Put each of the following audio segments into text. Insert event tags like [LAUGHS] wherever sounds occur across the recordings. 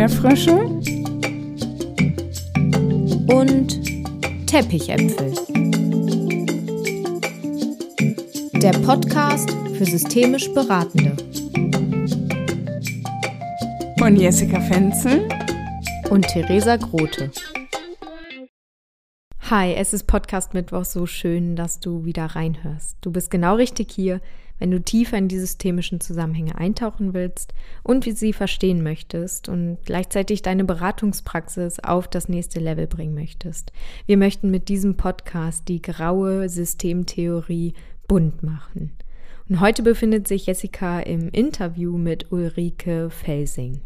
Erdbeerfrösche und Teppichäpfel. Der Podcast für systemisch Beratende. Von Jessica Fenzel und Theresa Grote. Hi, es ist Podcast Mittwoch. So schön, dass du wieder reinhörst. Du bist genau richtig hier, wenn du tiefer in die systemischen Zusammenhänge eintauchen willst und wie sie verstehen möchtest und gleichzeitig deine Beratungspraxis auf das nächste Level bringen möchtest. Wir möchten mit diesem Podcast die graue Systemtheorie bunt machen. Und heute befindet sich Jessica im Interview mit Ulrike Felsing.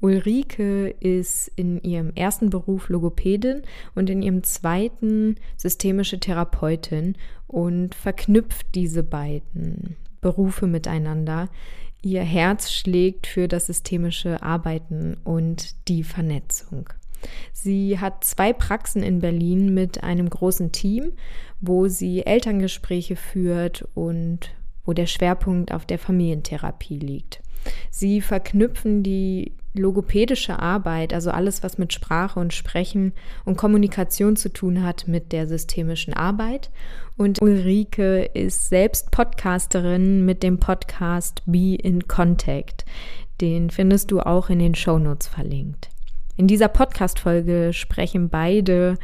Ulrike ist in ihrem ersten Beruf Logopädin und in ihrem zweiten systemische Therapeutin und verknüpft diese beiden Berufe miteinander. Ihr Herz schlägt für das systemische Arbeiten und die Vernetzung. Sie hat zwei Praxen in Berlin mit einem großen Team, wo sie Elterngespräche führt und wo der Schwerpunkt auf der Familientherapie liegt. Sie verknüpfen die logopädische Arbeit, also alles, was mit Sprache und Sprechen und Kommunikation zu tun hat, mit der systemischen Arbeit. Und Ulrike ist selbst Podcasterin mit dem Podcast Be in Contact. Den findest du auch in den Shownotes verlinkt. In dieser Podcast-Folge sprechen beide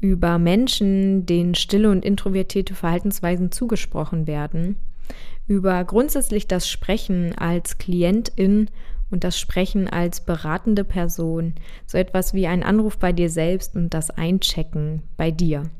über Menschen, denen stille und introvertierte Verhaltensweisen zugesprochen werden, über grundsätzlich das Sprechen als Klientin und das Sprechen als beratende Person, so etwas wie ein Anruf bei dir selbst und das Einchecken bei dir.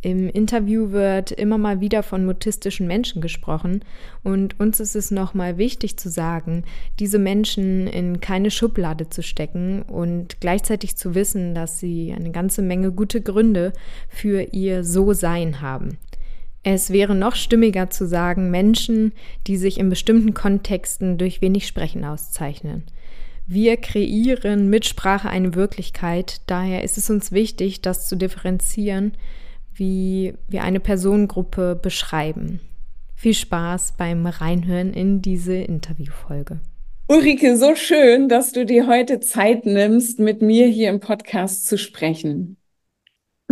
Im Interview wird immer mal wieder von mutistischen Menschen gesprochen und uns ist es nochmal wichtig zu sagen, diese Menschen in keine Schublade zu stecken und gleichzeitig zu wissen, dass sie eine ganze Menge gute Gründe für ihr So-Sein haben. Es wäre noch stimmiger zu sagen, Menschen, die sich in bestimmten Kontexten durch wenig Sprechen auszeichnen. Wir kreieren mit Sprache eine Wirklichkeit, daher ist es uns wichtig, das zu differenzieren, wie wir eine Personengruppe beschreiben. Viel Spaß beim Reinhören in diese Interviewfolge. Ulrike, so schön, dass du dir heute Zeit nimmst, mit mir hier im Podcast zu sprechen.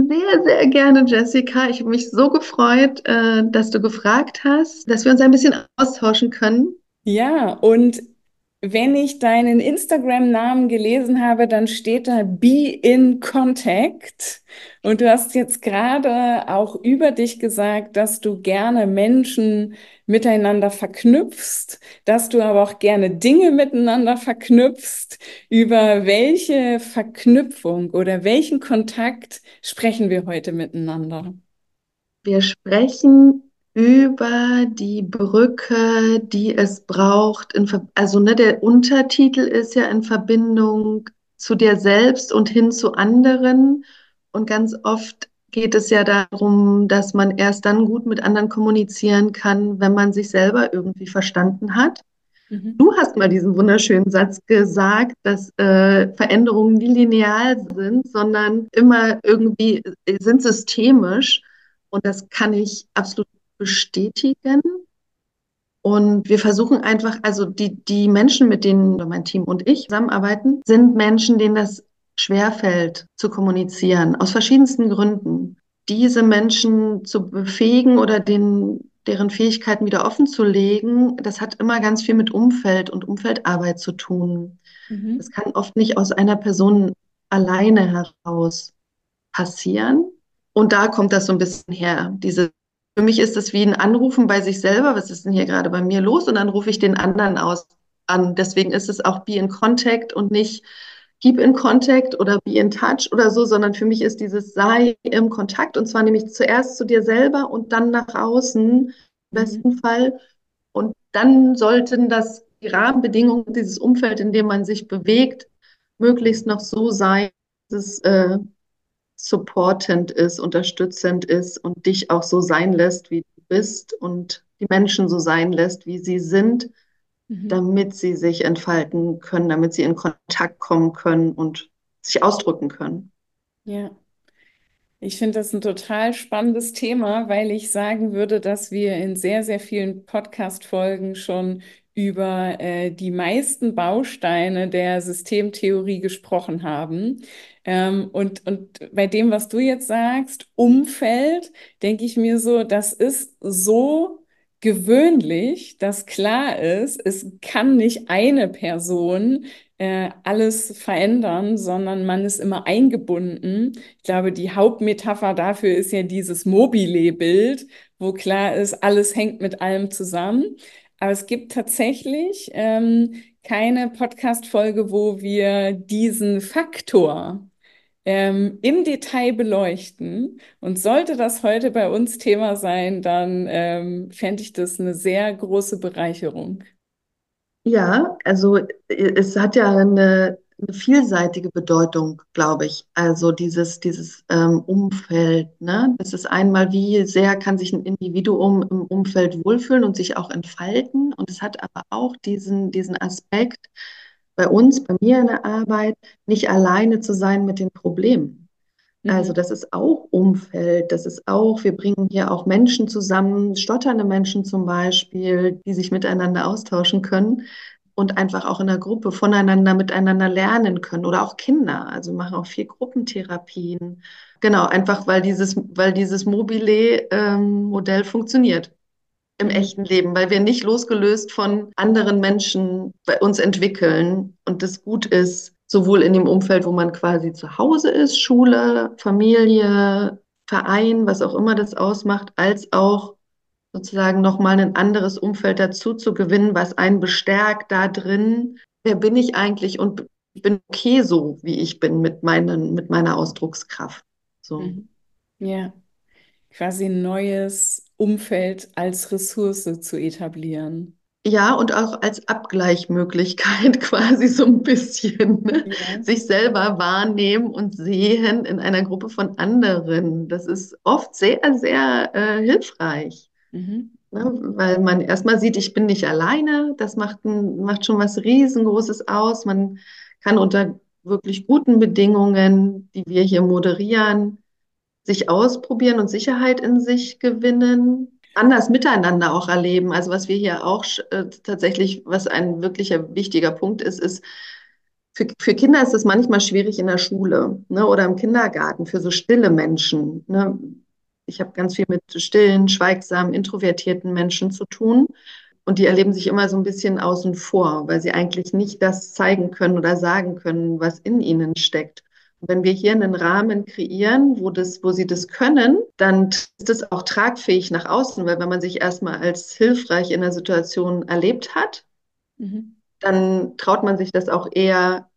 Sehr, sehr gerne, Jessica. Ich habe mich so gefreut, äh, dass du gefragt hast, dass wir uns ein bisschen austauschen können. Ja, und wenn ich deinen Instagram-Namen gelesen habe, dann steht da Be in Contact. Und du hast jetzt gerade auch über dich gesagt, dass du gerne Menschen miteinander verknüpfst, dass du aber auch gerne Dinge miteinander verknüpfst. Über welche Verknüpfung oder welchen Kontakt sprechen wir heute miteinander? Wir sprechen über die Brücke, die es braucht. Also ne, der Untertitel ist ja in Verbindung zu dir selbst und hin zu anderen. Und ganz oft geht es ja darum, dass man erst dann gut mit anderen kommunizieren kann, wenn man sich selber irgendwie verstanden hat. Mhm. Du hast mal diesen wunderschönen Satz gesagt, dass äh, Veränderungen nie lineal sind, sondern immer irgendwie äh, sind systemisch. Und das kann ich absolut bestätigen. Und wir versuchen einfach, also die, die Menschen, mit denen mein Team und ich zusammenarbeiten, sind Menschen, denen das schwerfällt zu kommunizieren, aus verschiedensten Gründen. Diese Menschen zu befähigen oder den, deren Fähigkeiten wieder offen zu legen, das hat immer ganz viel mit Umfeld und Umfeldarbeit zu tun. Mhm. Das kann oft nicht aus einer Person alleine heraus passieren. Und da kommt das so ein bisschen her. Diese, für mich ist es wie ein Anrufen bei sich selber. Was ist denn hier gerade bei mir los? Und dann rufe ich den anderen aus an. Deswegen ist es auch be in contact und nicht keep in contact oder be in touch oder so, sondern für mich ist dieses sei im Kontakt und zwar nämlich zuerst zu dir selber und dann nach außen im besten mhm. Fall. Und dann sollten das die Rahmenbedingungen, dieses Umfeld, in dem man sich bewegt, möglichst noch so sein, dass es äh, supportend ist, unterstützend ist und dich auch so sein lässt, wie du bist und die Menschen so sein lässt, wie sie sind Mhm. damit sie sich entfalten können, damit sie in Kontakt kommen können und sich ausdrücken können. Ja. Ich finde das ein total spannendes Thema, weil ich sagen würde, dass wir in sehr, sehr vielen Podcast-Folgen schon über äh, die meisten Bausteine der Systemtheorie gesprochen haben. Ähm, und, und bei dem, was du jetzt sagst, Umfeld, denke ich mir so, das ist so gewöhnlich, dass klar ist, es kann nicht eine Person äh, alles verändern, sondern man ist immer eingebunden. Ich glaube, die Hauptmetapher dafür ist ja dieses Mobile-Bild, wo klar ist, alles hängt mit allem zusammen. Aber es gibt tatsächlich ähm, keine Podcast-Folge, wo wir diesen Faktor ähm, im Detail beleuchten. Und sollte das heute bei uns Thema sein, dann ähm, fände ich das eine sehr große Bereicherung. Ja, also es hat ja eine, eine vielseitige Bedeutung, glaube ich. Also dieses, dieses ähm, Umfeld, ne? Das ist einmal, wie sehr kann sich ein Individuum im Umfeld wohlfühlen und sich auch entfalten. Und es hat aber auch diesen, diesen Aspekt, bei uns, bei mir in der Arbeit, nicht alleine zu sein mit den Problemen. Also Mhm. das ist auch Umfeld, das ist auch, wir bringen hier auch Menschen zusammen, stotternde Menschen zum Beispiel, die sich miteinander austauschen können und einfach auch in der Gruppe voneinander miteinander lernen können oder auch Kinder. Also machen auch viel Gruppentherapien. Genau, einfach weil dieses, weil dieses Mobile-Modell funktioniert im Mhm. echten Leben, weil wir nicht losgelöst von anderen Menschen bei uns entwickeln und das gut ist, sowohl in dem Umfeld, wo man quasi zu Hause ist, Schule, Familie, Verein, was auch immer das ausmacht, als auch sozusagen nochmal ein anderes Umfeld dazu zu gewinnen, was einen bestärkt da drin. Wer bin ich eigentlich und ich bin okay so, wie ich bin mit meinen, mit meiner Ausdruckskraft. So. Mhm. Ja, quasi ein neues Umfeld als Ressource zu etablieren. Ja, und auch als Abgleichmöglichkeit [LAUGHS] quasi so ein bisschen, ne? Ja. Sich selber wahrnehmen und sehen in einer Gruppe von anderen. Das ist oft sehr, sehr äh, hilfreich, Mhm. ne? Weil man erstmal sieht, ich bin nicht alleine. Das macht, ein, macht schon was Riesengroßes aus. Man kann unter wirklich guten Bedingungen, die wir hier moderieren, sich ausprobieren und Sicherheit in sich gewinnen, anders miteinander auch erleben. Also was wir hier auch äh, tatsächlich, was ein wirklicher wichtiger Punkt ist, ist, für, für Kinder ist es manchmal schwierig in der Schule ne, oder im Kindergarten, für so stille Menschen. Ne. Ich habe ganz viel mit stillen, schweigsamen, introvertierten Menschen zu tun. Und die erleben sich immer so ein bisschen außen vor, weil sie eigentlich nicht das zeigen können oder sagen können, was in ihnen steckt. Und wenn wir hier einen Rahmen kreieren, wo, das, wo sie das können, dann ist es auch tragfähig nach außen, weil wenn man sich erstmal als hilfreich in der Situation erlebt hat, Mhm. dann traut man sich das auch eher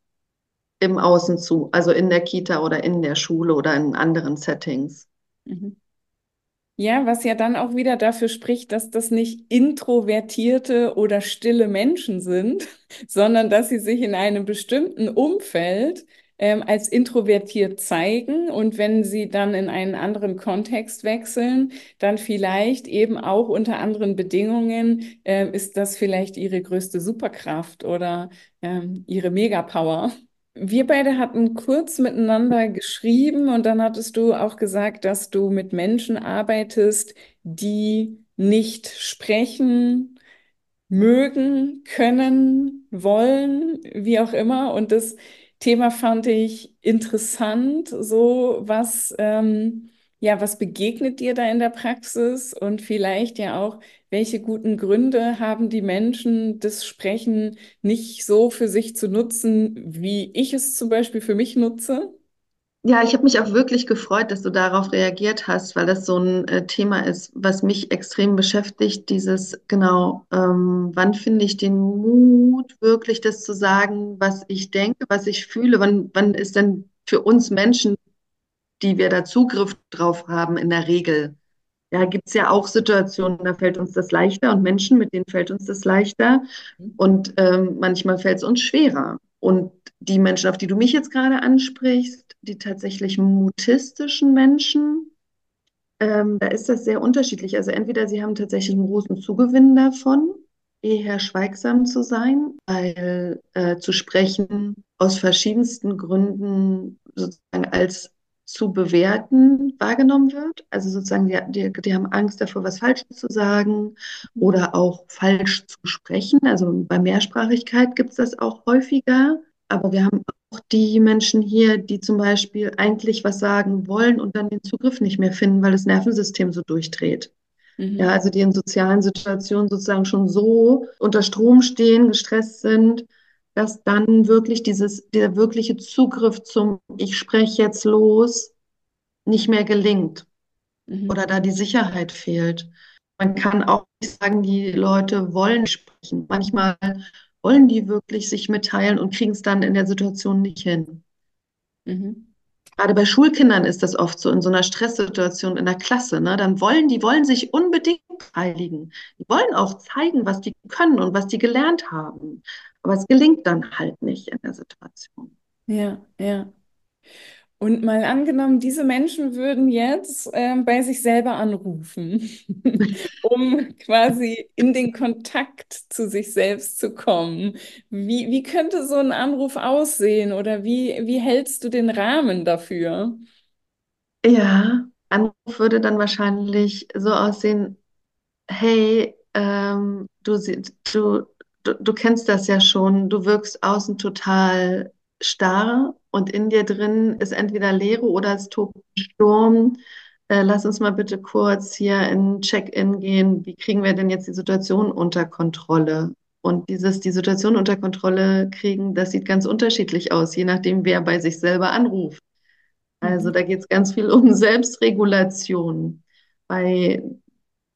im Außen zu, also in der Kita oder in der Schule oder in anderen Settings. Mhm. Ja, was ja dann auch wieder dafür spricht, dass das nicht introvertierte oder stille Menschen sind, [LAUGHS] sondern dass sie sich in einem bestimmten Umfeld ähm, als introvertiert zeigen und wenn sie dann in einen anderen Kontext wechseln, dann vielleicht eben auch unter anderen Bedingungen äh, ist das vielleicht ihre größte Superkraft oder ähm, ihre Megapower. Wir beide hatten kurz miteinander geschrieben und dann hattest du auch gesagt, dass du mit Menschen arbeitest, die nicht sprechen, mögen, können, wollen, wie auch immer. Und das Thema fand ich interessant, so was, ähm, ja, was begegnet dir da in der Praxis und vielleicht ja auch, welche guten Gründe haben die Menschen, das Sprechen nicht so für sich zu nutzen, wie ich es zum Beispiel für mich nutze? Ja, ich habe mich auch wirklich gefreut, dass du darauf reagiert hast, weil das so ein äh, Thema ist, was mich extrem beschäftigt. Dieses, genau, ähm, wann finde ich den Mut, wirklich das zu sagen, was ich denke, was ich fühle? Wann, wann ist denn für uns Menschen, die wir da Zugriff drauf haben, in der Regel? Ja, gibt es ja auch Situationen, da fällt uns das leichter und Menschen, mit denen fällt uns das leichter. Und ähm, manchmal fällt es uns schwerer. Und die Menschen, auf die du mich jetzt gerade ansprichst, die tatsächlich mutistischen Menschen, ähm, da ist das sehr unterschiedlich. Also entweder sie haben tatsächlich einen großen Zugewinn davon, eher schweigsam zu sein, weil äh, zu sprechen aus verschiedensten Gründen sozusagen als zu bewerten wahrgenommen wird. Also sozusagen, die, die, die haben Angst davor, was Falsches zu sagen oder auch falsch zu sprechen. Also bei Mehrsprachigkeit gibt es das auch häufiger. Aber wir haben auch die Menschen hier, die zum Beispiel eigentlich was sagen wollen und dann den Zugriff nicht mehr finden, weil das Nervensystem so durchdreht. Mhm. Ja, also die in sozialen Situationen sozusagen schon so unter Strom stehen, gestresst sind, dass dann wirklich dieses, der wirkliche Zugriff zum Ich spreche jetzt los nicht mehr gelingt mhm. oder da die Sicherheit fehlt. Man kann auch nicht sagen, die Leute wollen sprechen. Manchmal wollen die wirklich sich mitteilen und kriegen es dann in der Situation nicht hin. Mhm. Gerade bei Schulkindern ist das oft so in so einer Stresssituation in der Klasse. Ne? Dann wollen die wollen sich unbedingt beteiligen. Die wollen auch zeigen, was die können und was die gelernt haben. Aber es gelingt dann halt nicht in der Situation. Ja, ja. Und mal angenommen, diese Menschen würden jetzt äh, bei sich selber anrufen, [LAUGHS] um quasi in den Kontakt zu sich selbst zu kommen. Wie, wie könnte so ein Anruf aussehen oder wie, wie hältst du den Rahmen dafür? Ja, Anruf würde dann wahrscheinlich so aussehen, hey, ähm, du, du, du, du kennst das ja schon, du wirkst außen total starr und in dir drin ist entweder Leere oder es tobt ein Sturm. Äh, lass uns mal bitte kurz hier in Check-in gehen. Wie kriegen wir denn jetzt die Situation unter Kontrolle? Und dieses, die Situation unter Kontrolle kriegen, das sieht ganz unterschiedlich aus, je nachdem, wer bei sich selber anruft. Also mhm. da geht es ganz viel um [LAUGHS] Selbstregulation. Bei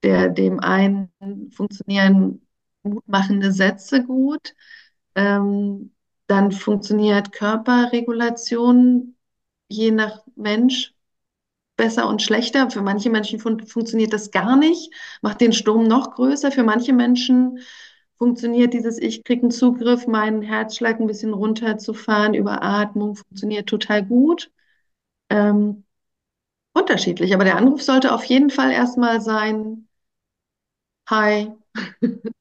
der, dem einen funktionieren mutmachende Sätze gut. Ähm, dann funktioniert Körperregulation je nach Mensch besser und schlechter. Für manche Menschen fun funktioniert das gar nicht, macht den Sturm noch größer. Für manche Menschen funktioniert dieses Ich kriege einen Zugriff, meinen Herzschlag ein bisschen runterzufahren über Atmung, funktioniert total gut. Ähm, unterschiedlich, aber der Anruf sollte auf jeden Fall erstmal sein, Hi, [LAUGHS]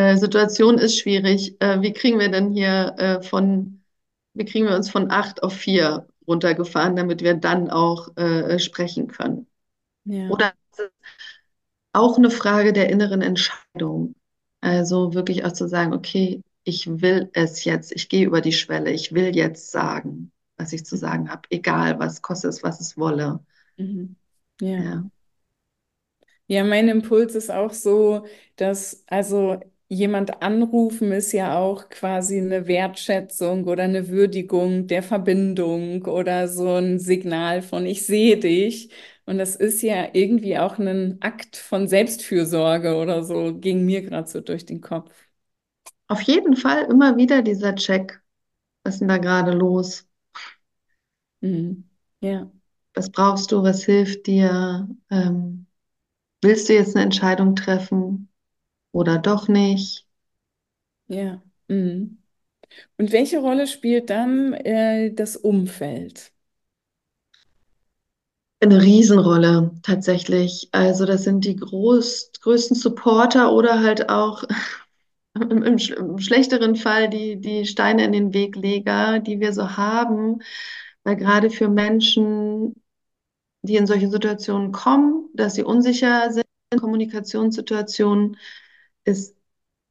äh, Situation ist schwierig. Äh, wie kriegen wir denn hier äh, von, wie kriegen wir uns von acht auf vier runtergefahren, damit wir dann auch äh, sprechen können? Ja. Oder auch eine Frage der inneren Entscheidung. Also wirklich auch zu sagen, okay, ich will es jetzt, ich gehe über die Schwelle, ich will jetzt sagen, was ich zu sagen habe, egal was kostet es, was es wolle. Mhm. Ja. ja. Ja, mein Impuls ist auch so, dass also jemand anrufen ist ja auch quasi eine Wertschätzung oder eine Würdigung der Verbindung oder so ein Signal von ich sehe dich. Und das ist ja irgendwie auch ein Akt von Selbstfürsorge oder so, ging mir gerade so durch den Kopf. Auf jeden Fall immer wieder dieser Check. Was ist denn da gerade los? Mhm. Ja. Was brauchst du? Was hilft dir? Ähm, willst du jetzt eine Entscheidung treffen? Oder doch nicht. Ja. Mhm. Und welche Rolle spielt dann äh, das Umfeld? Eine Riesenrolle tatsächlich. Also das sind die groß, größten Supporter oder halt auch [LAUGHS] im, im, im, schlechteren Fall die, die Steine in den Wegleger, die wir so haben. Weil gerade für Menschen, die in solche Situationen kommen, dass sie unsicher sind in Kommunikationssituationen, ist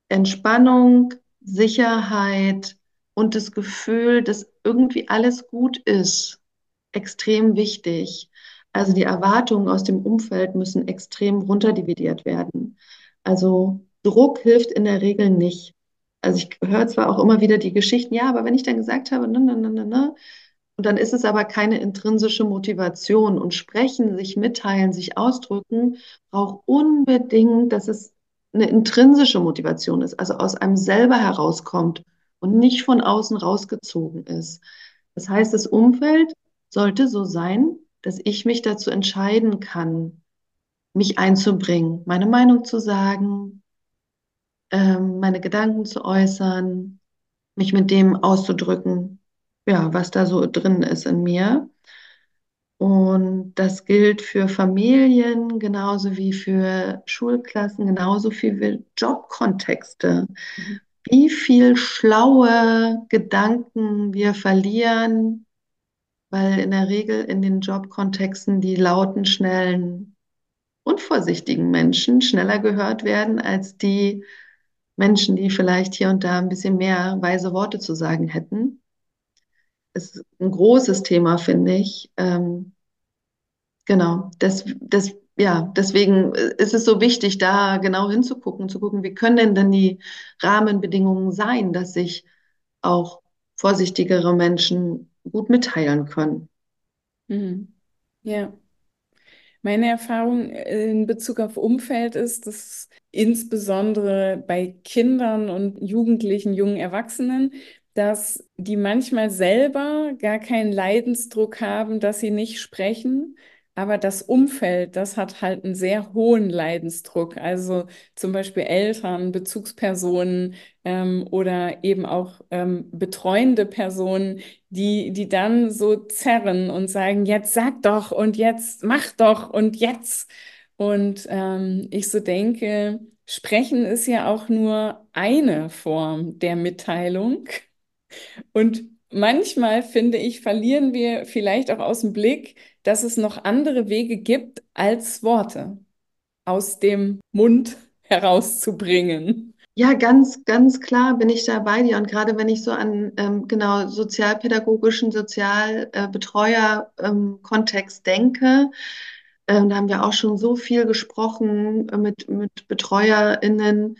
Entspannung, Sicherheit und das Gefühl, dass irgendwie alles gut ist, extrem wichtig. Also die Erwartungen aus dem Umfeld müssen extrem runterdividiert werden. Also Druck hilft in der Regel nicht. Also ich höre zwar auch immer wieder die Geschichten, ja, aber wenn ich dann gesagt habe, ne, ne, ne, ne, ne, und dann ist es aber keine intrinsische Motivation und sprechen, sich mitteilen, sich ausdrücken, braucht unbedingt, dass es eine intrinsische Motivation ist, also aus einem selber herauskommt und nicht von außen rausgezogen ist. Das heißt, das Umfeld sollte so sein, dass ich mich dazu entscheiden kann, mich einzubringen, meine Meinung zu sagen, ähm, meine Gedanken zu äußern, mich mit dem auszudrücken, ja, was da so drin ist in mir. Und das gilt für Familien genauso wie für Schulklassen, genauso wie für Jobkontexte. Wie viel schlaue Gedanken wir verlieren, weil in der Regel in den Jobkontexten die lauten, schnellen, unvorsichtigen Menschen schneller gehört werden als die Menschen, die vielleicht hier und da ein bisschen mehr weise Worte zu sagen hätten. Ist ein großes Thema, finde ich. Ähm, genau, das, das, ja, deswegen ist es so wichtig, da genau hinzugucken, zu gucken, wie können denn die Rahmenbedingungen sein, dass sich auch vorsichtigere Menschen gut mitteilen können. Mhm. Ja. Meine Erfahrung in Bezug auf Umfeld ist, dass insbesondere bei Kindern und Jugendlichen, jungen Erwachsenen, dass die manchmal selber gar keinen Leidensdruck haben, dass sie nicht sprechen, aber das Umfeld, das hat halt einen sehr hohen Leidensdruck. Also zum Beispiel Eltern, Bezugspersonen ähm, oder eben auch ähm, betreuende Personen, die, die dann so zerren und sagen, jetzt sag doch und jetzt mach doch und jetzt. Und ähm, ich so denke, Sprechen ist ja auch nur eine Form der Mitteilung. Und manchmal, finde ich, verlieren wir vielleicht auch aus dem Blick, dass es noch andere Wege gibt, als Worte aus dem Mund herauszubringen. Ja, ganz, ganz klar bin ich da bei dir. Und gerade wenn ich so an ähm, genau sozialpädagogischen, Sozialbetreuer-Kontext ähm, denke, ähm, da haben wir auch schon so viel gesprochen äh, mit, mit BetreuerInnen.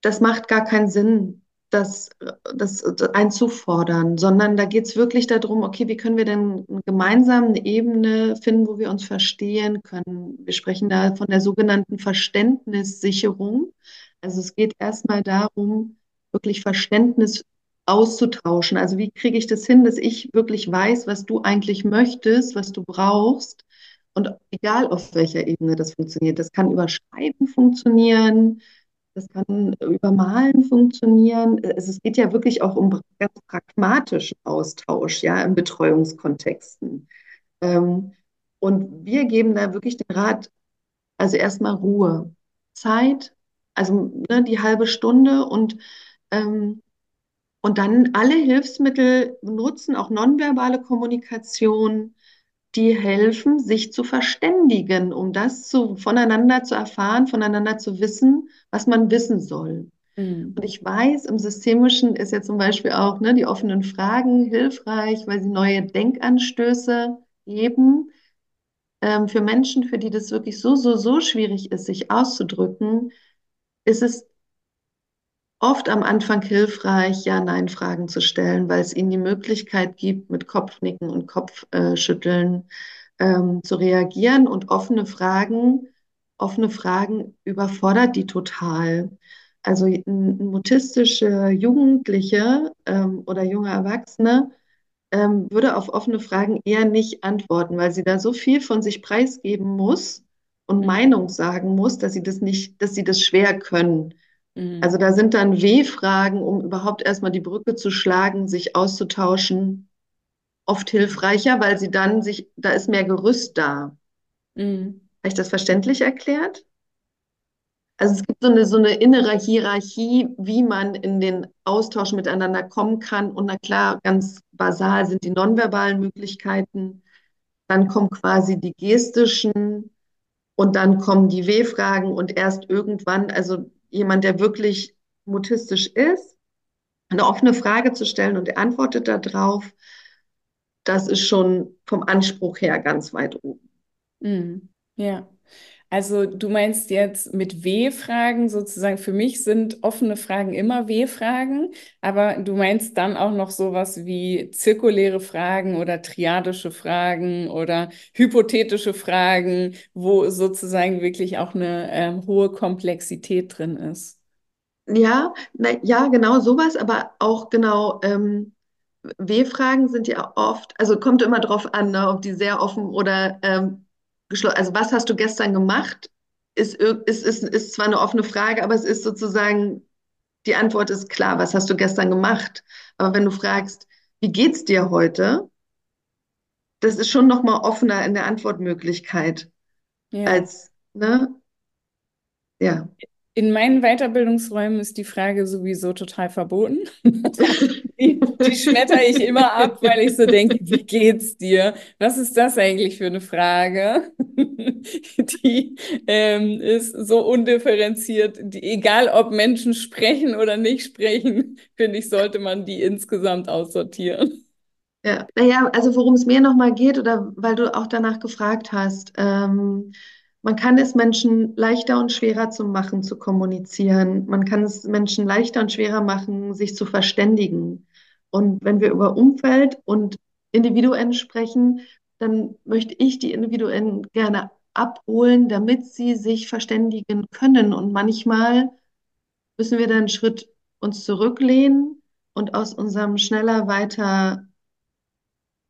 Das macht gar keinen Sinn, das, das, einzufordern, sondern da geht es wirklich darum, okay, wie können wir denn gemeinsam eine Ebene finden, wo wir uns verstehen können. Wir sprechen da von der sogenannten Verständnissicherung. Also es geht erstmal darum, wirklich Verständnis auszutauschen. Also wie kriege ich das hin, dass ich wirklich weiß, was du eigentlich möchtest, was du brauchst. Und egal auf welcher Ebene das funktioniert, das kann über Schreiben funktionieren, das kann über Malen funktionieren. Also es geht ja wirklich auch um ganz pragmatischen Austausch, ja, in Betreuungskontexten. Ähm, und wir geben da wirklich den Rat, also erstmal Ruhe, Zeit, also ne, die halbe Stunde und, ähm, und dann alle Hilfsmittel nutzen, auch nonverbale Kommunikation, die helfen, sich zu verständigen, um das zu, voneinander zu erfahren, voneinander zu wissen, was man wissen soll. Mhm. Und ich weiß, im Systemischen ist ja zum Beispiel auch ne, die offenen Fragen hilfreich, weil sie neue Denkanstöße geben. Ähm, für Menschen, für die das wirklich so, so, so schwierig ist, sich auszudrücken, ist es oft am Anfang hilfreich, Ja-Nein-Fragen zu stellen, weil es ihnen die Möglichkeit gibt, mit Kopfnicken und Kopfschütteln ähm, zu reagieren und offene Fragen, offene Fragen überfordert die total. Also ein, mutistische Jugendliche ähm, oder junge Erwachsene ähm, würde auf offene Fragen eher nicht antworten, weil sie da so viel von sich preisgeben muss und mhm. Meinung sagen muss, dass sie das nicht, dass sie das schwer können. Mhm. Also da sind dann W-Fragen, um überhaupt erstmal die Brücke zu schlagen, sich auszutauschen, oft hilfreicher, weil sie dann sich, da ist mehr Gerüst da. Mhm. Habe ich das verständlich erklärt? Also es gibt so eine, so eine innere Hierarchie, wie man in den Austausch miteinander kommen kann. Und na klar, ganz basal sind die nonverbalen Möglichkeiten. Dann kommen quasi die gestischen und dann kommen die W-Fragen und erst irgendwann, also jemand, der wirklich mutistisch ist, eine offene Frage zu stellen und er antwortet darauf, das ist schon vom Anspruch her ganz weit oben. Mm, ja. Also du meinst jetzt mit W-Fragen sozusagen, für mich sind offene Fragen immer W-Fragen, aber du meinst dann auch noch sowas wie zirkuläre Fragen oder triadische Fragen oder hypothetische Fragen, wo sozusagen wirklich auch eine ähm, hohe Komplexität drin ist. Ja, na, ja, genau sowas, aber auch genau ähm, W-Fragen sind ja oft, also kommt immer drauf an, ne, ob die sehr offen oder ähm, geschlossen. Also was hast du gestern gemacht? Ist, ist, ist, ist zwar eine offene Frage, aber es ist sozusagen, die Antwort ist klar, was hast du gestern gemacht? Aber wenn du fragst, wie geht's dir heute? Das ist schon nochmal offener in der Antwortmöglichkeit ja. als, ne? Ja. In meinen Weiterbildungsräumen ist die Frage sowieso total verboten. [LAUGHS] Die, die schmetter ich immer ab, weil ich so denke, wie geht's dir? Was ist das eigentlich für eine Frage? [LAUGHS] Die ähm, ist so undifferenziert. Die, egal, ob Menschen sprechen oder nicht sprechen, finde ich, sollte man die insgesamt aussortieren. Ja, naja, also worum es mir nochmal geht, oder weil du auch danach gefragt hast, ähm, man kann es Menschen leichter und schwerer zu machen, zu kommunizieren. Man kann es Menschen leichter und schwerer machen, sich zu verständigen. Und wenn wir über Umfeld und Individuen sprechen, dann möchte ich die Individuen gerne abholen, damit sie sich verständigen können. Und manchmal müssen wir dann einen Schritt uns zurücklehnen und aus unserem schneller weiter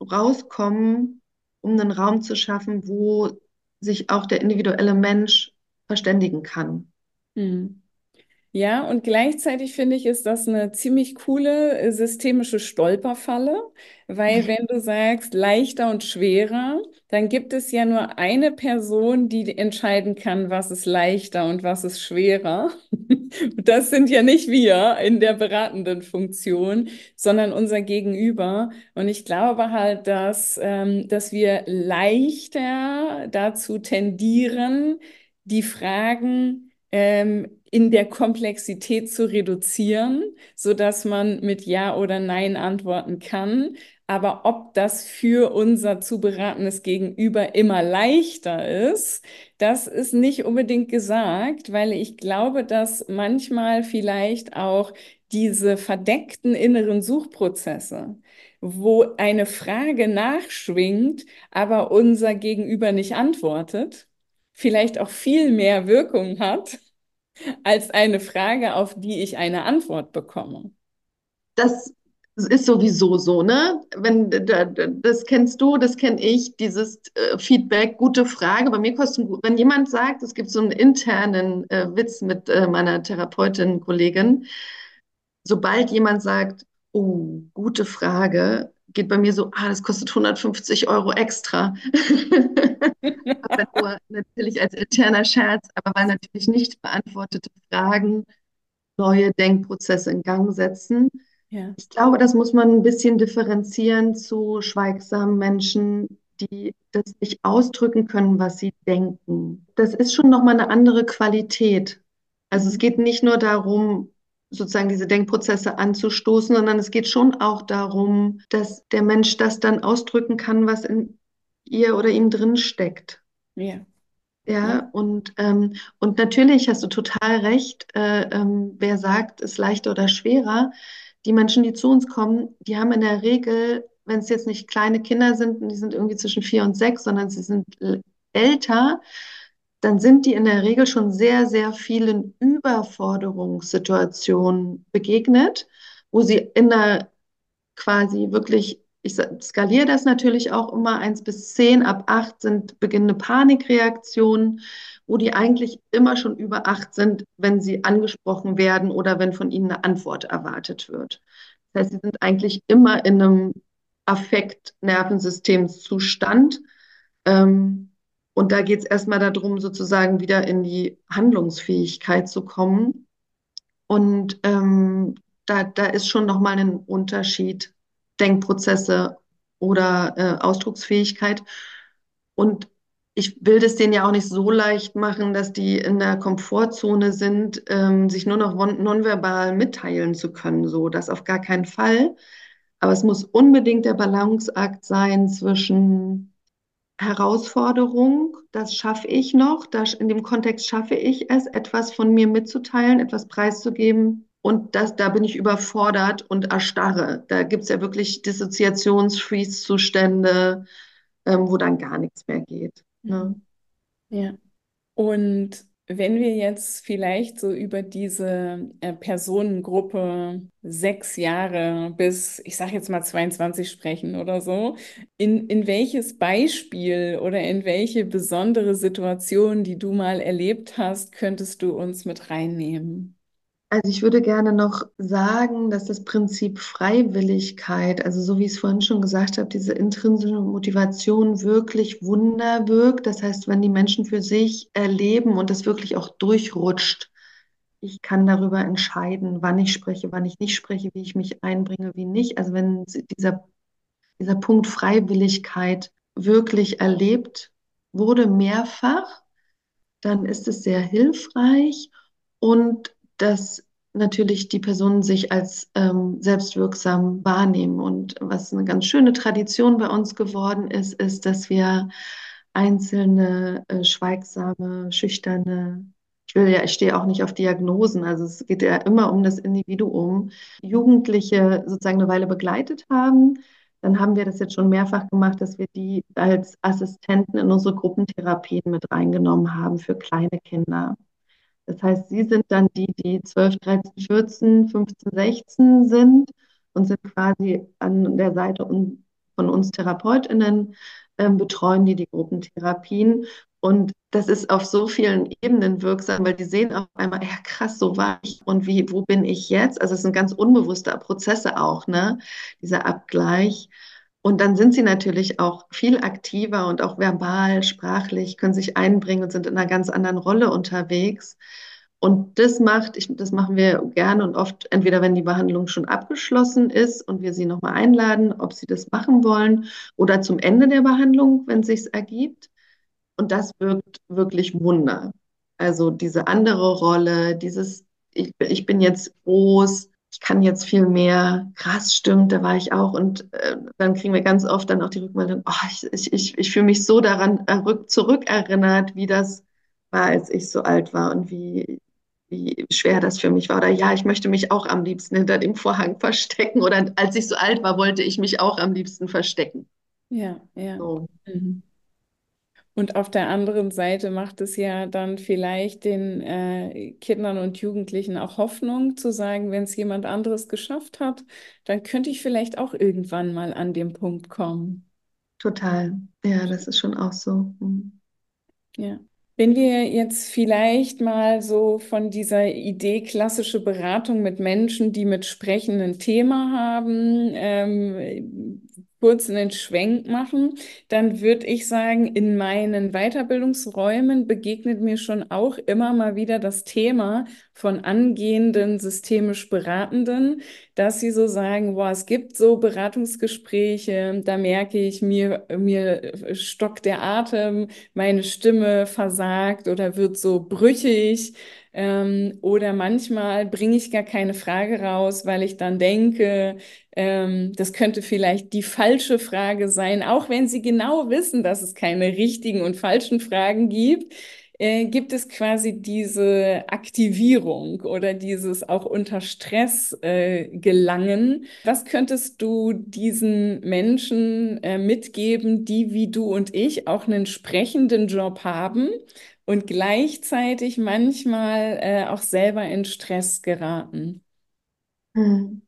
rauskommen, um einen Raum zu schaffen, wo sich auch der individuelle Mensch verständigen kann. Mhm. Ja, und gleichzeitig finde ich, ist das eine ziemlich coole äh, systemische Stolperfalle, weil wenn du sagst leichter und schwerer, dann gibt es ja nur eine Person, die entscheiden kann, was ist leichter und was ist schwerer. [LAUGHS] Das sind ja nicht wir in der beratenden Funktion, sondern unser Gegenüber. Und ich glaube halt, dass, ähm, dass wir leichter dazu tendieren, die Fragen ähm, in der Komplexität zu reduzieren, so dass man mit Ja oder Nein antworten kann. Aber ob das für unser zu beratendes Gegenüber immer leichter ist, das ist nicht unbedingt gesagt, weil ich glaube, dass manchmal vielleicht auch diese verdeckten inneren Suchprozesse, wo eine Frage nachschwingt, aber unser Gegenüber nicht antwortet, vielleicht auch viel mehr Wirkung hat als eine Frage, auf die ich eine Antwort bekomme. Das ist sowieso so, ne? Wenn das kennst du, das kenne ich, dieses äh, Feedback, gute Frage. Bei mir kostet, wenn jemand sagt, es gibt so einen internen äh, Witz mit äh, meiner Therapeutin, Kollegin, sobald jemand sagt, oh, gute Frage, geht bei mir so, ah, das kostet 150 Euro extra. [LAUGHS] aber nur natürlich als interner Scherz, aber weil natürlich nicht beantwortete Fragen neue Denkprozesse in Gang setzen. Ja. Ich glaube, das muss man ein bisschen differenzieren zu schweigsamen Menschen, die das nicht ausdrücken können, was sie denken. Das ist schon nochmal eine andere Qualität. Also es geht nicht nur darum, sozusagen diese Denkprozesse anzustoßen, sondern es geht schon auch darum, dass der Mensch das dann ausdrücken kann, was in ihr oder ihm drin steckt. Ja. Ja, ja. Und, ähm, und natürlich hast du total recht, äh, ähm, wer sagt, ist leichter oder schwerer. Die Menschen, die zu uns kommen, die haben in der Regel, wenn es jetzt nicht kleine Kinder sind, die sind irgendwie zwischen vier und sechs, sondern sie sind älter, dann sind die in der Regel schon sehr, sehr vielen Überforderungssituationen begegnet, wo sie in einer quasi wirklich, ich skaliere das natürlich auch immer, eins bis zehn, ab acht sind beginnende Panikreaktionen, wo die eigentlich immer schon über acht sind, wenn sie angesprochen werden oder wenn von ihnen eine Antwort erwartet wird. Das heißt, sie sind eigentlich immer in einem Affekt-Nervensystemszustand. Ähm, und da geht es erstmal darum, sozusagen wieder in die Handlungsfähigkeit zu kommen. Und ähm, da, da ist schon nochmal ein Unterschied, Denkprozesse oder äh, Ausdrucksfähigkeit. Und ich will es denen ja auch nicht so leicht machen, dass die in der Komfortzone sind, ähm, sich nur noch nonverbal mitteilen zu können. So, das auf gar keinen Fall. Aber es muss unbedingt der Balanceakt sein zwischen Herausforderung, das schaffe ich noch, das, in dem Kontext schaffe ich es, etwas von mir mitzuteilen, etwas preiszugeben. Und das, da bin ich überfordert und erstarre. Da gibt es ja wirklich Dissoziations-Freeze-Zustände, ähm, wo dann gar nichts mehr geht. Ne? Ja. Und wenn wir jetzt vielleicht so über diese äh, Personengruppe sechs Jahre bis, ich sage jetzt mal 22 sprechen oder so, in, in welches Beispiel oder in welche besondere Situation, die du mal erlebt hast, könntest du uns mit reinnehmen? Also ich würde gerne noch sagen, dass das Prinzip Freiwilligkeit, also so wie ich es vorhin schon gesagt habe, diese intrinsische Motivation wirklich Wunder wirkt. Das heißt, wenn die Menschen für sich erleben und das wirklich auch durchrutscht, ich kann darüber entscheiden, wann ich spreche, wann ich nicht spreche, wie ich mich einbringe, wie nicht. Also wenn dieser, dieser Punkt Freiwilligkeit wirklich erlebt wurde, mehrfach, dann ist es sehr hilfreich und dass natürlich die Personen sich als ähm, selbstwirksam wahrnehmen. Und was eine ganz schöne Tradition bei uns geworden ist, ist, dass wir einzelne äh, schweigsame, schüchterne ich will ja, ich stehe auch nicht auf Diagnosen, also es geht ja immer um das Individuum. Jugendliche sozusagen eine Weile begleitet haben, dann haben wir das jetzt schon mehrfach gemacht, dass wir die als Assistenten in unsere Gruppentherapien mit reingenommen haben für kleine Kinder. Das heißt, sie sind dann die, die 12, 13, 14, 15, 16 sind und sind quasi an der Seite von uns TherapeutInnen, äh, betreuen die die Gruppentherapien. Und das ist auf so vielen Ebenen wirksam, weil die sehen auf einmal, ja krass, so war ich und wie, wo bin ich jetzt? Also es sind ganz unbewusste Prozesse auch, ne? Dieser Abgleich. Und dann sind sie natürlich auch viel aktiver und auch verbal, sprachlich, können sich einbringen und sind in einer ganz anderen Rolle unterwegs. Und das macht, ich, das machen wir gerne und oft, entweder wenn die Behandlung schon abgeschlossen ist und wir sie nochmal einladen, ob sie das machen wollen, oder zum Ende der Behandlung, wenn es sich ergibt. Und das wirkt wirklich Wunder. Also diese andere Rolle, dieses, ich, ich bin jetzt groß, ich kann jetzt viel mehr, krass, stimmt, da war ich auch. Und äh, dann kriegen wir ganz oft dann auch die Rückmeldung, oh, ich, ich, ich fühle mich so daran zurückerinnert, wie das war, als ich so alt war und wie, wie schwer das für mich war. Oder ja, ich möchte mich auch am liebsten hinter dem Vorhang [LAUGHS] verstecken. Oder als ich so alt war, wollte ich mich auch am liebsten verstecken. Ja, ja. So. Mhm. Und auf der anderen Seite macht es ja dann vielleicht den äh, Kindern und Jugendlichen auch Hoffnung zu sagen, wenn es jemand anderes geschafft hat, dann könnte ich vielleicht auch irgendwann mal an dem Punkt kommen. Total. Ja, das ist schon auch so. Mhm. Ja. Wenn wir jetzt vielleicht mal so von dieser Idee klassische Beratung mit Menschen, die mit sprechenden Thema haben, ähm, kurz einen Schwenk machen, dann würde ich sagen, in meinen Weiterbildungsräumen begegnet mir schon auch immer mal wieder das Thema von angehenden systemisch Beratenden, dass sie so sagen, boah, es gibt so Beratungsgespräche, da merke ich, mir, mir stockt der Atem, meine Stimme versagt oder wird so brüchig. Ähm, oder manchmal bringe ich gar keine Frage raus, weil ich dann denke, ähm, das könnte vielleicht die falsche Frage sein, auch wenn Sie genau wissen, dass es keine richtigen und falschen Fragen gibt. Äh, gibt es quasi diese Aktivierung oder dieses auch unter Stress äh, gelangen. Was könntest du diesen Menschen äh, mitgeben, die wie du und ich auch einen sprechenden Job haben und gleichzeitig manchmal äh, auch selber in Stress geraten? Hm.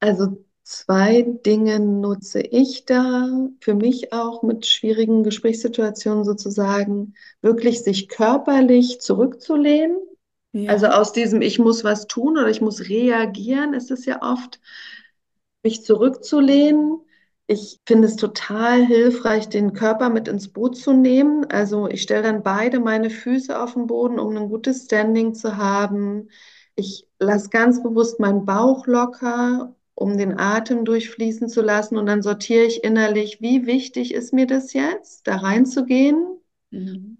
Also zwei Dinge nutze ich da für mich auch mit schwierigen Gesprächssituationen sozusagen, wirklich sich körperlich zurückzulehnen. Ja. Also aus diesem Ich muss was tun oder ich muss reagieren, ist es ja oft, mich zurückzulehnen ich finde es total hilfreich, den Körper mit ins Boot zu nehmen. Also ich stelle dann beide meine Füße auf den Boden, um ein gutes Standing zu haben. Ich lasse ganz bewusst meinen Bauch locker, um den Atem durchfließen zu lassen. Und dann sortiere ich innerlich, wie wichtig ist mir das jetzt, da reinzugehen. Mhm.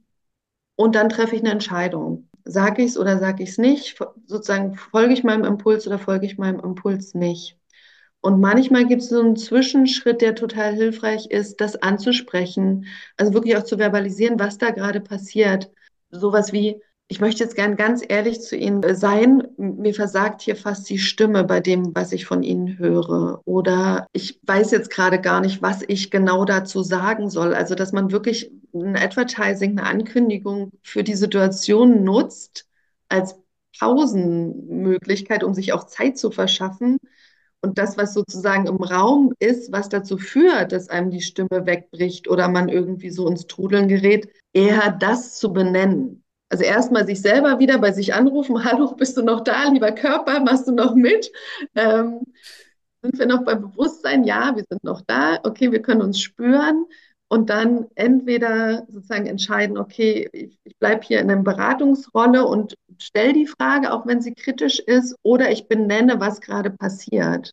Und dann treffe ich eine Entscheidung. Sage ich es oder sage ich es nicht? Sozusagen folge ich meinem Impuls oder folge ich meinem Impuls nicht? Und manchmal gibt es so einen Zwischenschritt, der total hilfreich ist, das anzusprechen. Also wirklich auch zu verbalisieren, was da gerade passiert. Sowas wie, ich möchte jetzt gern ganz ehrlich zu Ihnen sein. Mir versagt hier fast die Stimme bei dem, was ich von Ihnen höre. Oder ich weiß jetzt gerade gar nicht, was ich genau dazu sagen soll. Also, dass man wirklich ein Advertising, eine Ankündigung für die Situation nutzt als Pausenmöglichkeit, um sich auch Zeit zu verschaffen, und das, was sozusagen im Raum ist, was dazu führt, dass einem die Stimme wegbricht oder man irgendwie so ins Trudeln gerät, eher das zu benennen. Also erstmal sich selber wieder bei sich anrufen, [LAUGHS] hallo, bist du noch da, lieber Körper, machst du noch mit? Ähm, sind wir noch beim Bewusstsein? Ja, wir sind noch da. Okay, wir können uns spüren und dann entweder sozusagen entscheiden, okay, ich, ich bleibe hier in einer Beratungsrolle und stelle die Frage, auch wenn sie kritisch ist, oder ich benenne, was gerade passiert.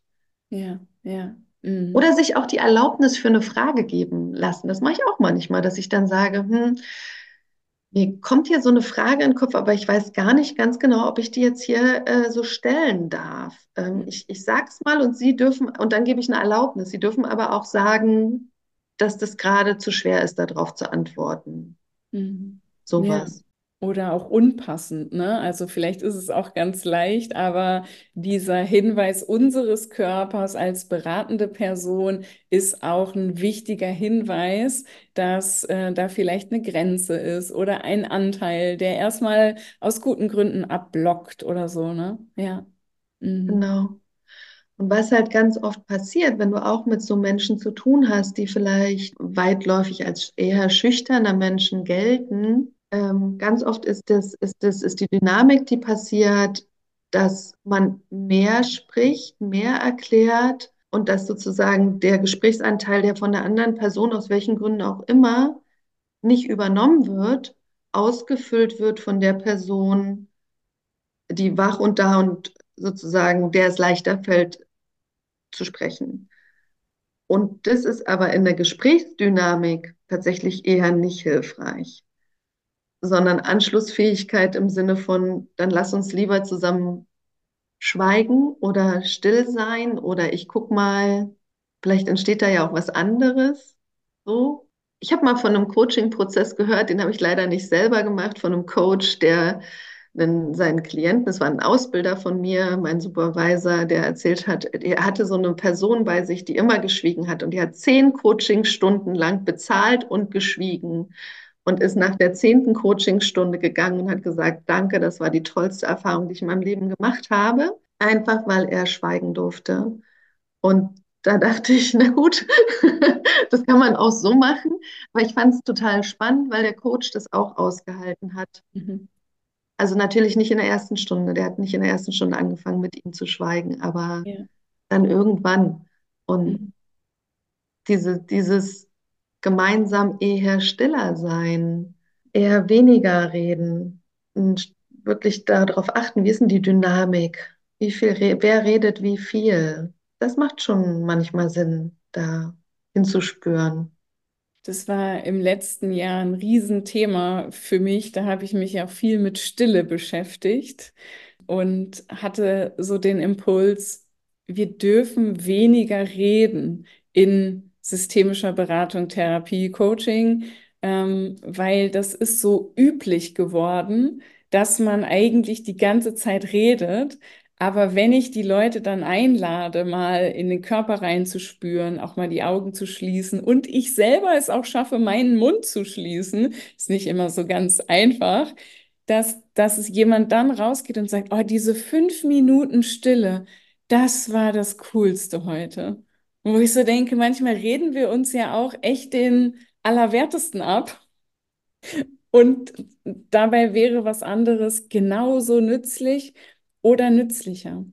Ja, ja. Mhm. Oder sich auch die Erlaubnis für eine Frage geben lassen. Das mache ich auch manchmal, dass ich dann sage, hm, mir kommt hier so eine Frage in den Kopf, aber ich weiß gar nicht ganz genau, ob ich die jetzt hier äh, so stellen darf. Ähm, ich ich sage es mal und Sie dürfen, und dann gebe ich eine Erlaubnis. Sie dürfen aber auch sagen, dass das gerade zu schwer ist, darauf zu antworten. Mhm. Sowas. Ja. Oder auch unpassend, ne? Also vielleicht ist es auch ganz leicht, aber dieser Hinweis unseres Körpers als beratende Person ist auch ein wichtiger Hinweis, dass äh, da vielleicht eine Grenze ist oder ein Anteil, der erstmal aus guten Gründen abblockt oder so, ne? Ja. Mhm. Genau. Und was halt ganz oft passiert, wenn du auch mit so Menschen zu tun hast, die vielleicht weitläufig als eher schüchterner Menschen gelten, ähm, ganz oft ist das, ist das, ist die Dynamik, die passiert, dass man mehr spricht, mehr erklärt und dass sozusagen der Gesprächsanteil, der von der anderen Person aus welchen Gründen auch immer nicht übernommen wird, ausgefüllt wird von der Person, die wach und da und sozusagen, der es leichter fällt zu sprechen. Und das ist aber in der Gesprächsdynamik tatsächlich eher nicht hilfreich, sondern Anschlussfähigkeit im Sinne von, dann lass uns lieber zusammen schweigen oder still sein oder ich guck mal, vielleicht entsteht da ja auch was anderes. So. Ich habe mal von einem Coaching-Prozess gehört, den habe ich leider nicht selber gemacht, von einem Coach, der einen, seinen Klienten, das war ein Ausbilder von mir, mein Supervisor, der erzählt hat, er hatte so eine Person bei sich, die immer geschwiegen hat und die hat zehn Coachingstunden lang bezahlt und geschwiegen und ist nach der zehnten Coachingstunde gegangen und hat gesagt, danke, das war die tollste Erfahrung, die ich in meinem Leben gemacht habe, einfach weil er schweigen durfte. Und da dachte ich, na gut, [LAUGHS] das kann man auch so machen. Aber ich fand es total spannend, weil der Coach das auch ausgehalten hat. Mhm. Also natürlich nicht in der ersten Stunde. Der hat nicht in der ersten Stunde angefangen, mit ihm zu schweigen, aber ja. dann irgendwann. Und mhm. diese, dieses gemeinsam eher stiller sein, eher weniger reden und wirklich darauf achten, wie ist denn die Dynamik? Wie viel, wer redet wie viel? Das macht schon manchmal Sinn, da hinzuspüren. Das war im letzten Jahr ein Riesenthema für mich. Da habe ich mich auch viel mit Stille beschäftigt und hatte so den Impuls, wir dürfen weniger reden in systemischer Beratung, Therapie, Coaching, ähm, weil das ist so üblich geworden, dass man eigentlich die ganze Zeit redet, aber wenn ich die Leute dann einlade, mal in den Körper reinzuspüren, auch mal die Augen zu schließen und ich selber es auch schaffe, meinen Mund zu schließen, ist nicht immer so ganz einfach, dass, dass es jemand dann rausgeht und sagt, oh, diese fünf Minuten Stille, das war das Coolste heute. Wo ich so denke, manchmal reden wir uns ja auch echt den Allerwertesten ab. Und dabei wäre was anderes genauso nützlich oder nützlicher?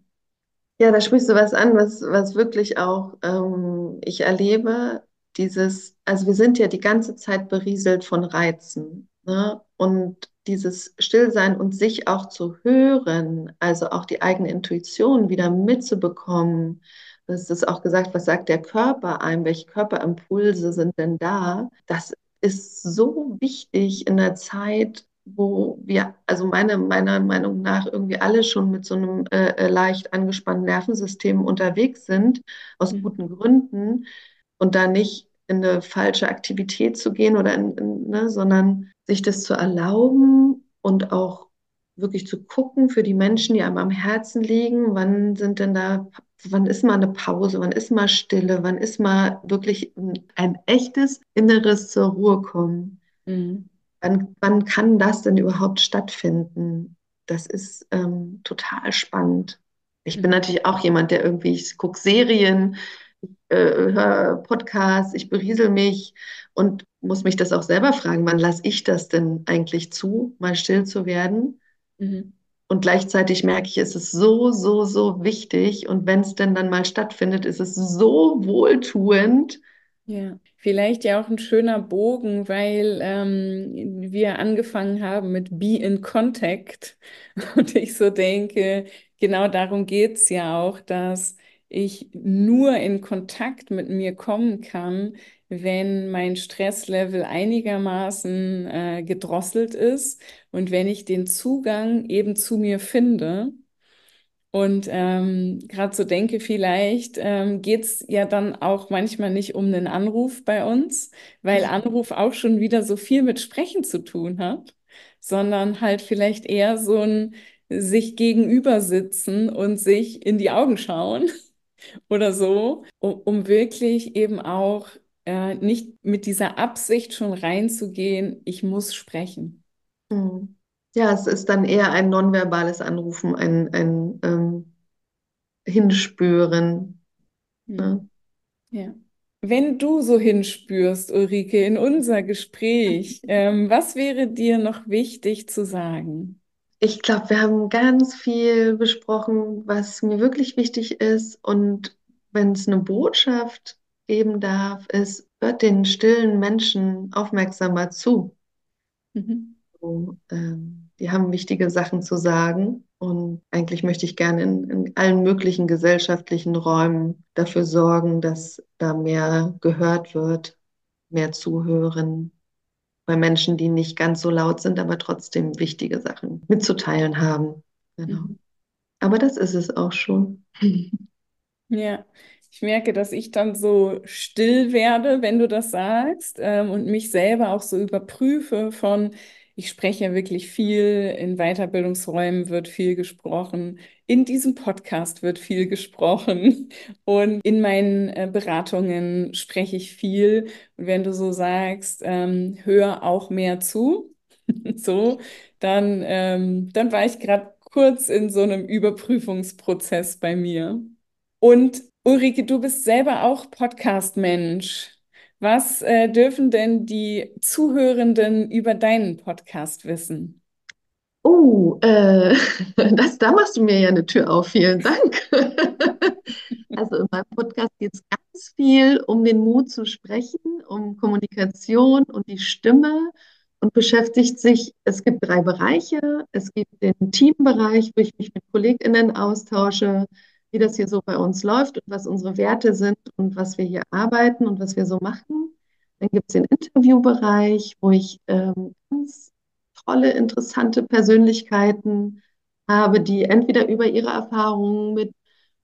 Ja, da sprichst du was an, was, was wirklich auch ähm, ich erlebe. Dieses, also wir sind ja die ganze Zeit berieselt von Reizen. Ne? Und dieses Stillsein und sich auch zu hören, also auch die eigene Intuition wieder mitzubekommen. Das ist auch gesagt, was sagt der Körper einem, welche Körperimpulse sind denn da? Das ist so wichtig in der Zeit, wo wir, also meine, meiner Meinung nach, irgendwie alle schon mit so einem äh, äh, leicht angespannten Nervensystem unterwegs sind, aus mhm. guten Gründen, und da nicht in eine falsche Aktivität zu gehen oder in, in, ne, sondern sich das zu erlauben und auch wirklich zu gucken für die Menschen, die einem am Herzen liegen, wann sind denn da, wann ist mal eine Pause, wann ist mal Stille, wann ist mal wirklich ein echtes inneres zur Ruhe kommen. Mhm. Wann, wann kann das denn überhaupt stattfinden? Das ist ähm, total spannend. Ich bin mhm. natürlich auch jemand, der irgendwie, ich gucke Serien, äh, höre Podcasts, ich beriesel mich und muss mich das auch selber fragen, wann lasse ich das denn eigentlich zu, mal still zu werden? Mhm. Und gleichzeitig merke ich, es ist so, so, so wichtig. Und wenn es denn dann mal stattfindet, ist es so wohltuend, Ja, vielleicht ja auch ein schöner Bogen, weil ähm, wir angefangen haben mit Be in Contact. [LAUGHS] Und ich so denke, genau darum geht's ja auch, dass ich nur in Kontakt mit mir kommen kann, wenn mein Stresslevel einigermaßen äh, gedrosselt ist und wenn ich den Zugang eben zu mir finde. Und ähm, gerade so denke, vielleicht ähm, geht's ja dann auch manchmal nicht um einen Anruf bei uns, weil Anruf auch schon wieder so viel mit Sprechen zu tun hat, sondern halt vielleicht eher so ein sich gegenüber sitzen und sich in die Augen schauen [LAUGHS] oder so, um, um wirklich eben auch äh, nicht mit dieser Absicht schon reinzugehen, ich muss sprechen. Mhm. Ja, es ist dann eher ein nonverbales Anrufen, ein, ein ähm, Hinspüren. Ne? Hm. Ja. Wenn du so hinspürst, Ulrike, in unser Gespräch, [LAUGHS] ähm, was wäre dir noch wichtig zu sagen? Ich glaube, wir haben ganz viel besprochen, was mir wirklich wichtig ist. Und wenn es eine Botschaft geben darf, ist, hört den stillen Menschen aufmerksamer zu. Mhm. So, ähm, die haben wichtige Sachen zu sagen. Und eigentlich möchte ich gerne in, in allen möglichen gesellschaftlichen Räumen dafür sorgen, dass da mehr gehört wird, mehr zuhören bei Menschen, die nicht ganz so laut sind, aber trotzdem wichtige Sachen mitzuteilen haben. Genau. Mhm. Aber das ist es auch schon. [LAUGHS] Ja, ich merke, dass ich dann so still werde, wenn du das sagst, ähm, und mich selber auch so überprüfe von, ich spreche ja wirklich viel, in Weiterbildungsräumen wird viel gesprochen, in diesem Podcast wird viel gesprochen [LAUGHS] und in meinen äh, Beratungen spreche ich viel. Und wenn du so sagst, ähm, hör auch mehr zu, [LAUGHS] so, dann, ähm, dann war ich gerade kurz in so einem Überprüfungsprozess bei mir. Und Ulrike, du bist selber auch Podcast-Mensch. Was äh, dürfen denn die Zuhörenden über deinen Podcast wissen? Oh, äh, [LAUGHS] das, da machst du mir ja eine Tür auf. Vielen Dank. [LAUGHS] Also in meinem Podcast geht es ganz viel um den Mut zu sprechen, um Kommunikation und die Stimme und beschäftigt sich, es gibt drei Bereiche. Es gibt den Teambereich, wo ich mich mit KollegInnen austausche, wie das hier so bei uns läuft und was unsere Werte sind und was wir hier arbeiten und was wir so machen. Dann gibt es den Interviewbereich, wo ich ähm, ganz tolle, interessante Persönlichkeiten habe, die entweder über ihre Erfahrungen mit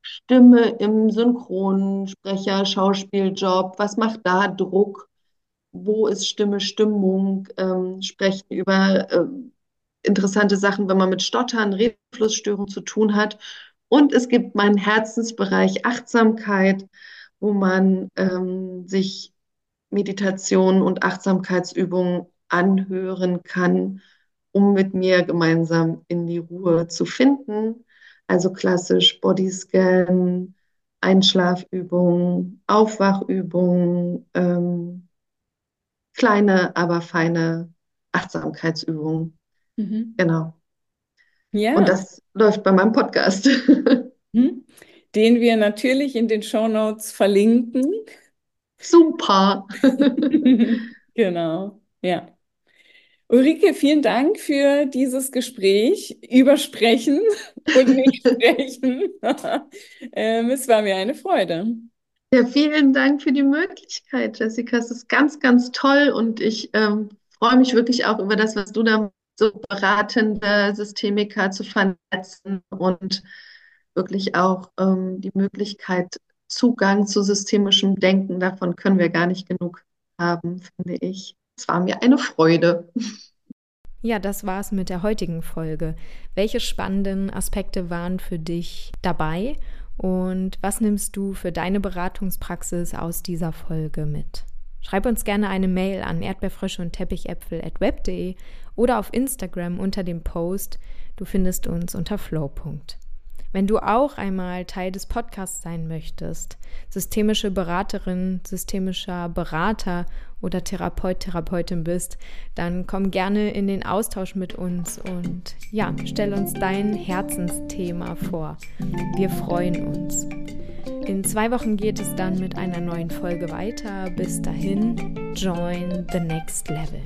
Stimme im Synchronsprecher, Schauspieljob, was macht da Druck, wo ist Stimme, Stimmung, ähm, sprechen über ähm, interessante Sachen, wenn man mit Stottern, Redeflussstörungen zu tun hat. Und es gibt meinen Herzensbereich Achtsamkeit, wo man ähm, sich Meditation und Achtsamkeitsübungen anhören kann, um mit mir gemeinsam in die Ruhe zu finden. Also klassisch Bodyscan, Einschlafübungen, Aufwachübungen, ähm, kleine, aber feine Achtsamkeitsübungen. Mhm. Genau. Ja. Und das läuft bei meinem Podcast. Mhm. [LAUGHS] Den wir natürlich in den Shownotes verlinken. Super. [LAUGHS] [LAUGHS] Genau, ja. Ulrike, vielen Dank für dieses Gespräch über Sprechen und nicht sprechen. ähm, es war mir eine Freude. Ja, vielen Dank für die Möglichkeit, Jessica. Es ist ganz, ganz toll und ich ähm, freue mich wirklich auch über das, was du da so beratende Systemiker zu vernetzen und wirklich auch ähm, die Möglichkeit, Zugang zu systemischem Denken, davon können wir gar nicht genug haben, finde ich. Es war mir eine Freude. Ja, das war's mit der heutigen Folge. Welche spannenden Aspekte waren für dich dabei und was nimmst du für deine Beratungspraxis aus dieser Folge mit? Schreib uns gerne eine Mail an erdbeerfrösche und teppichäpfel.web.de oder auf Instagram unter dem Post. Du findest uns unter flow. Wenn du auch einmal Teil des Podcasts sein möchtest, systemische Beraterin, systemischer Berater oder Therapeut, Therapeutin bist, dann komm gerne in den Austausch mit uns und ja, stell uns dein Herzensthema vor. Wir freuen uns. In zwei Wochen geht es dann mit einer neuen Folge weiter. Bis dahin, join the next level.